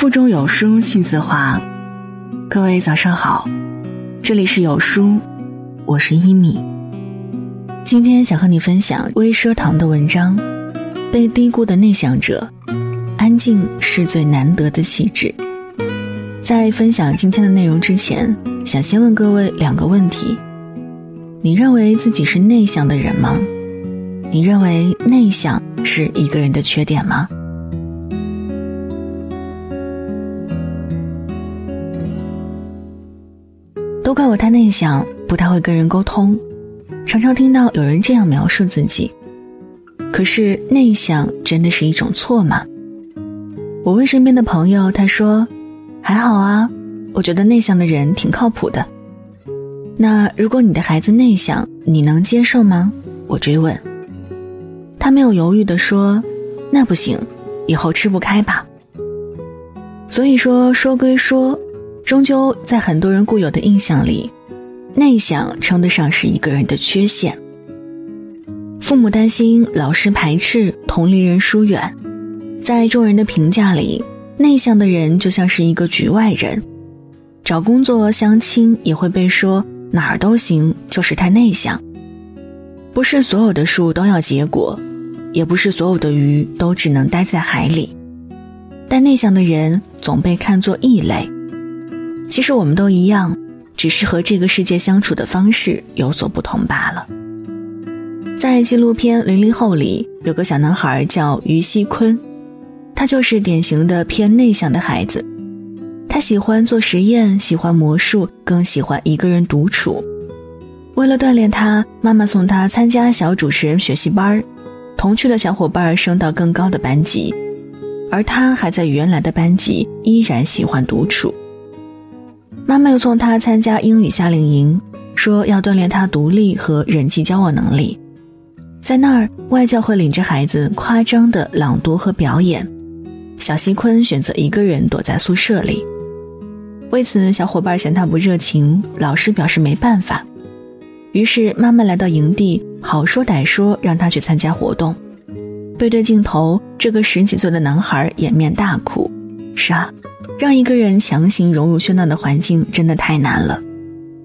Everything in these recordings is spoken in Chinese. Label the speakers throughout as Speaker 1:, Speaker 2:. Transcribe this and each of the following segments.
Speaker 1: 腹中有书气自华。各位早上好，这里是有书，我是一米。今天想和你分享微奢堂的文章，《被低估的内向者》，安静是最难得的气质。在分享今天的内容之前，想先问各位两个问题：你认为自己是内向的人吗？你认为内向是一个人的缺点吗？都怪我太内向，不太会跟人沟通，常常听到有人这样描述自己。可是内向真的是一种错吗？我问身边的朋友，他说还好啊，我觉得内向的人挺靠谱的。那如果你的孩子内向，你能接受吗？我追问。他没有犹豫的说，那不行，以后吃不开吧。所以说说归说。终究在很多人固有的印象里，内向称得上是一个人的缺陷。父母担心，老师排斥，同龄人疏远，在众人的评价里，内向的人就像是一个局外人。找工作、相亲也会被说哪儿都行，就是太内向。不是所有的树都要结果，也不是所有的鱼都只能待在海里。但内向的人总被看作异类。其实我们都一样，只是和这个世界相处的方式有所不同罢了。在纪录片《零零后》里，有个小男孩叫于西坤，他就是典型的偏内向的孩子。他喜欢做实验，喜欢魔术，更喜欢一个人独处。为了锻炼他，妈妈送他参加小主持人学习班儿，同去的小伙伴升到更高的班级，而他还在原来的班级，依然喜欢独处。妈妈又送他参加英语夏令营，说要锻炼他独立和人际交往能力。在那儿，外教会领着孩子夸张的朗读和表演。小西坤选择一个人躲在宿舍里。为此，小伙伴嫌他不热情，老师表示没办法。于是，妈妈来到营地，好说歹说让他去参加活动。背对镜头，这个十几岁的男孩掩面大哭。是啊。让一个人强行融入喧闹的环境真的太难了，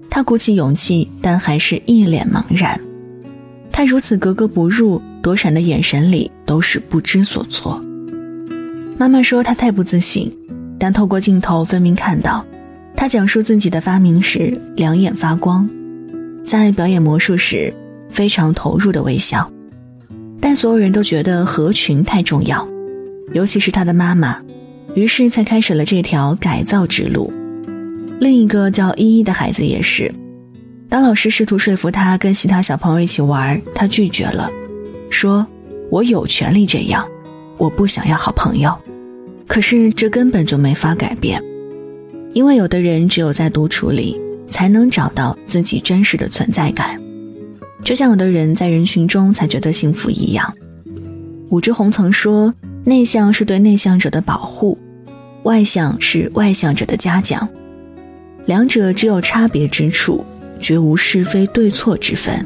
Speaker 1: 他鼓起勇气，但还是一脸茫然。他如此格格不入，躲闪的眼神里都是不知所措。妈妈说他太不自信，但透过镜头分明看到，他讲述自己的发明时两眼发光，在表演魔术时非常投入的微笑。但所有人都觉得合群太重要，尤其是他的妈妈。于是才开始了这条改造之路。另一个叫依依的孩子也是，当老师试图说服他跟其他小朋友一起玩，他拒绝了，说：“我有权利这样，我不想要好朋友。”可是这根本就没法改变，因为有的人只有在独处里才能找到自己真实的存在感，就像有的人在人群中才觉得幸福一样。武志红曾说：“内向是对内向者的保护。”外向是外向者的嘉奖，两者只有差别之处，绝无是非对错之分。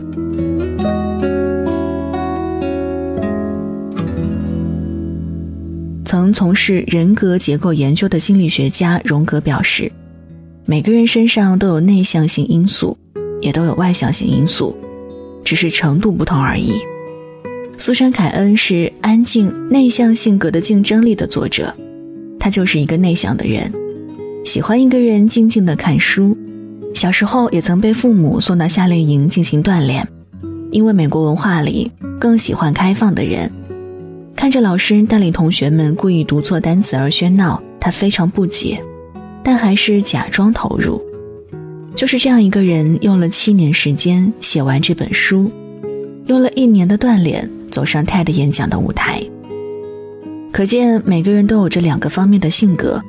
Speaker 1: 曾从事人格结构研究的心理学家荣格表示，每个人身上都有内向性因素，也都有外向性因素，只是程度不同而已。苏珊·凯恩是《安静内向性格的竞争力》的作者。他就是一个内向的人，喜欢一个人静静的看书。小时候也曾被父母送到夏令营进行锻炼，因为美国文化里更喜欢开放的人。看着老师带领同学们故意读错单词而喧闹，他非常不解，但还是假装投入。就是这样一个人，用了七年时间写完这本书，用了一年的锻炼走上 TED 演讲的舞台。可见每个人都有这两个方面的性格，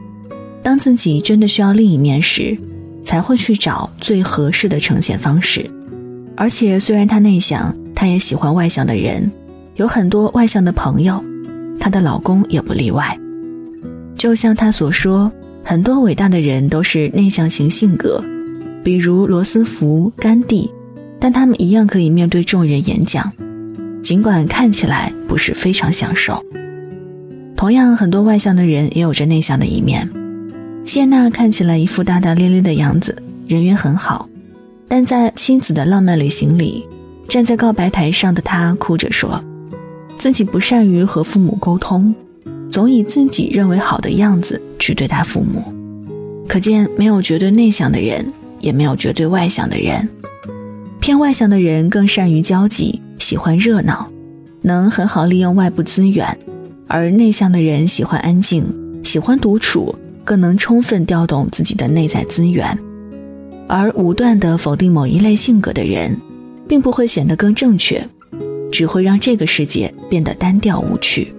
Speaker 1: 当自己真的需要另一面时，才会去找最合适的呈现方式。而且虽然他内向，他也喜欢外向的人，有很多外向的朋友，她的老公也不例外。就像他所说，很多伟大的人都是内向型性格，比如罗斯福、甘地，但他们一样可以面对众人演讲，尽管看起来不是非常享受。同样，很多外向的人也有着内向的一面。谢娜看起来一副大大咧咧的样子，人缘很好，但在妻子的浪漫旅行里，站在告白台上的她哭着说，自己不善于和父母沟通，总以自己认为好的样子去对待父母。可见，没有绝对内向的人，也没有绝对外向的人。偏外向的人更善于交际，喜欢热闹，能很好利用外部资源；而内向的人喜欢安静，喜欢独处。更能充分调动自己的内在资源，而无断的否定某一类性格的人，并不会显得更正确，只会让这个世界变得单调无趣。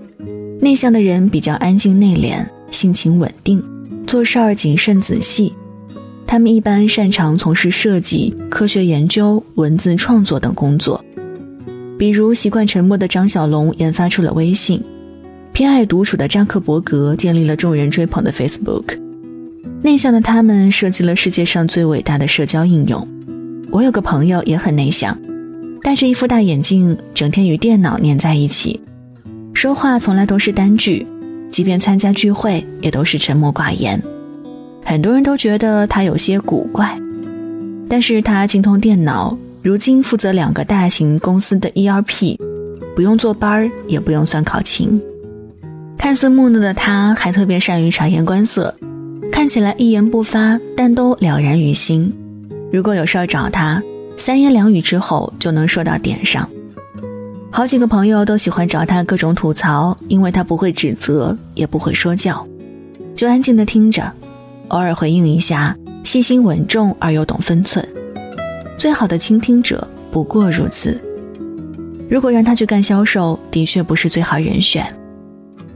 Speaker 1: 内向的人比较安静内敛，性情稳定，做事儿谨慎仔细。他们一般擅长从事设计、科学研究、文字创作等工作。比如习惯沉默的张小龙研发出了微信。偏爱独处的扎克伯格建立了众人追捧的 Facebook，内向的他们设计了世界上最伟大的社交应用。我有个朋友也很内向，戴着一副大眼镜，整天与电脑黏在一起，说话从来都是单句，即便参加聚会也都是沉默寡言。很多人都觉得他有些古怪，但是他精通电脑，如今负责两个大型公司的 ERP，不用坐班，也不用算考勤。看似木讷的他，还特别善于察言观色，看起来一言不发，但都了然于心。如果有事儿找他，三言两语之后就能说到点上。好几个朋友都喜欢找他各种吐槽，因为他不会指责，也不会说教，就安静的听着，偶尔回应一下，细心稳重而又懂分寸。最好的倾听者不过如此。如果让他去干销售，的确不是最好人选。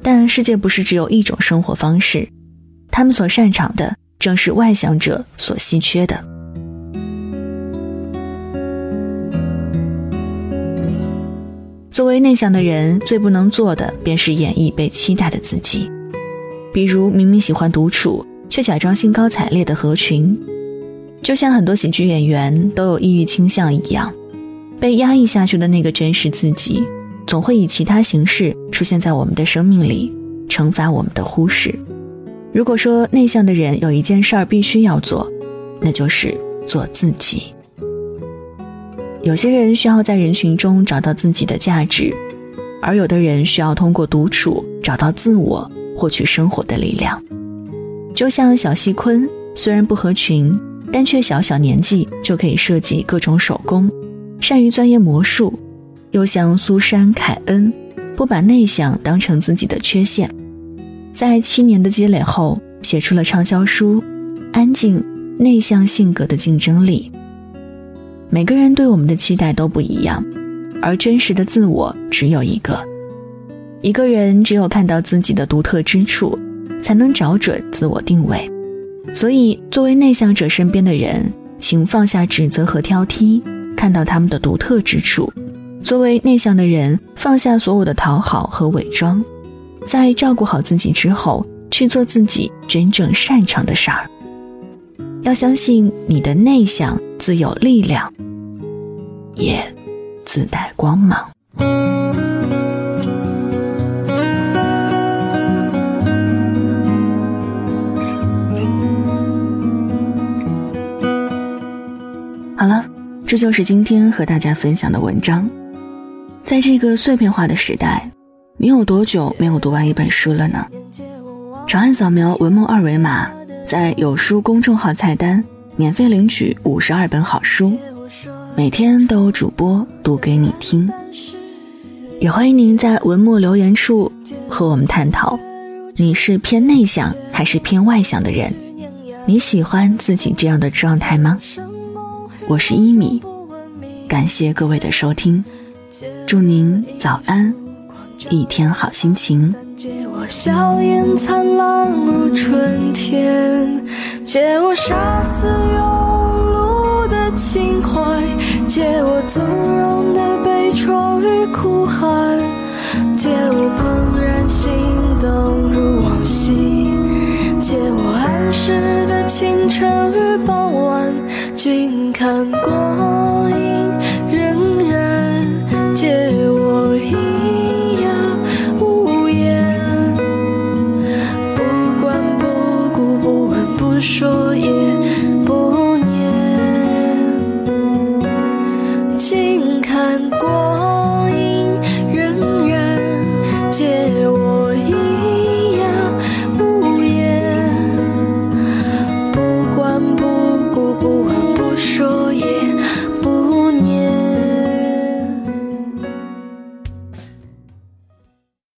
Speaker 1: 但世界不是只有一种生活方式，他们所擅长的正是外向者所稀缺的。作为内向的人，最不能做的便是演绎被期待的自己，比如明明喜欢独处，却假装兴高采烈的合群，就像很多喜剧演员都有抑郁倾向一样，被压抑下去的那个真实自己。总会以其他形式出现在我们的生命里，惩罚我们的忽视。如果说内向的人有一件事儿必须要做，那就是做自己。有些人需要在人群中找到自己的价值，而有的人需要通过独处找到自我，获取生活的力量。就像小细坤，虽然不合群，但却小小年纪就可以设计各种手工，善于钻研魔术。又像苏珊·凯恩，不把内向当成自己的缺陷，在七年的积累后，写出了畅销书《安静内向性格的竞争力》。每个人对我们的期待都不一样，而真实的自我只有一个。一个人只有看到自己的独特之处，才能找准自我定位。所以，作为内向者身边的人，请放下指责和挑剔，看到他们的独特之处。作为内向的人，放下所有的讨好和伪装，在照顾好自己之后，去做自己真正擅长的事儿。要相信你的内向自有力量，也自带光芒。好了，这就是今天和大家分享的文章。在这个碎片化的时代，你有多久没有读完一本书了呢？长按扫描文末二维码，在有书公众号菜单免费领取五十二本好书，每天都有主播读给你听。也欢迎您在文末留言处和我们探讨，你是偏内向还是偏外向的人？你喜欢自己这样的状态吗？我是一米，感谢各位的收听。祝您早安，一天好心情。
Speaker 2: 借我笑颜灿烂如春天，借我杀死庸碌的情怀，借我纵容的悲怆与哭喊，借我怦然心动如往昔，借我安适清晨与傍晚静看光阴荏苒借我喑哑无言不管不顾不问不说也不念静看光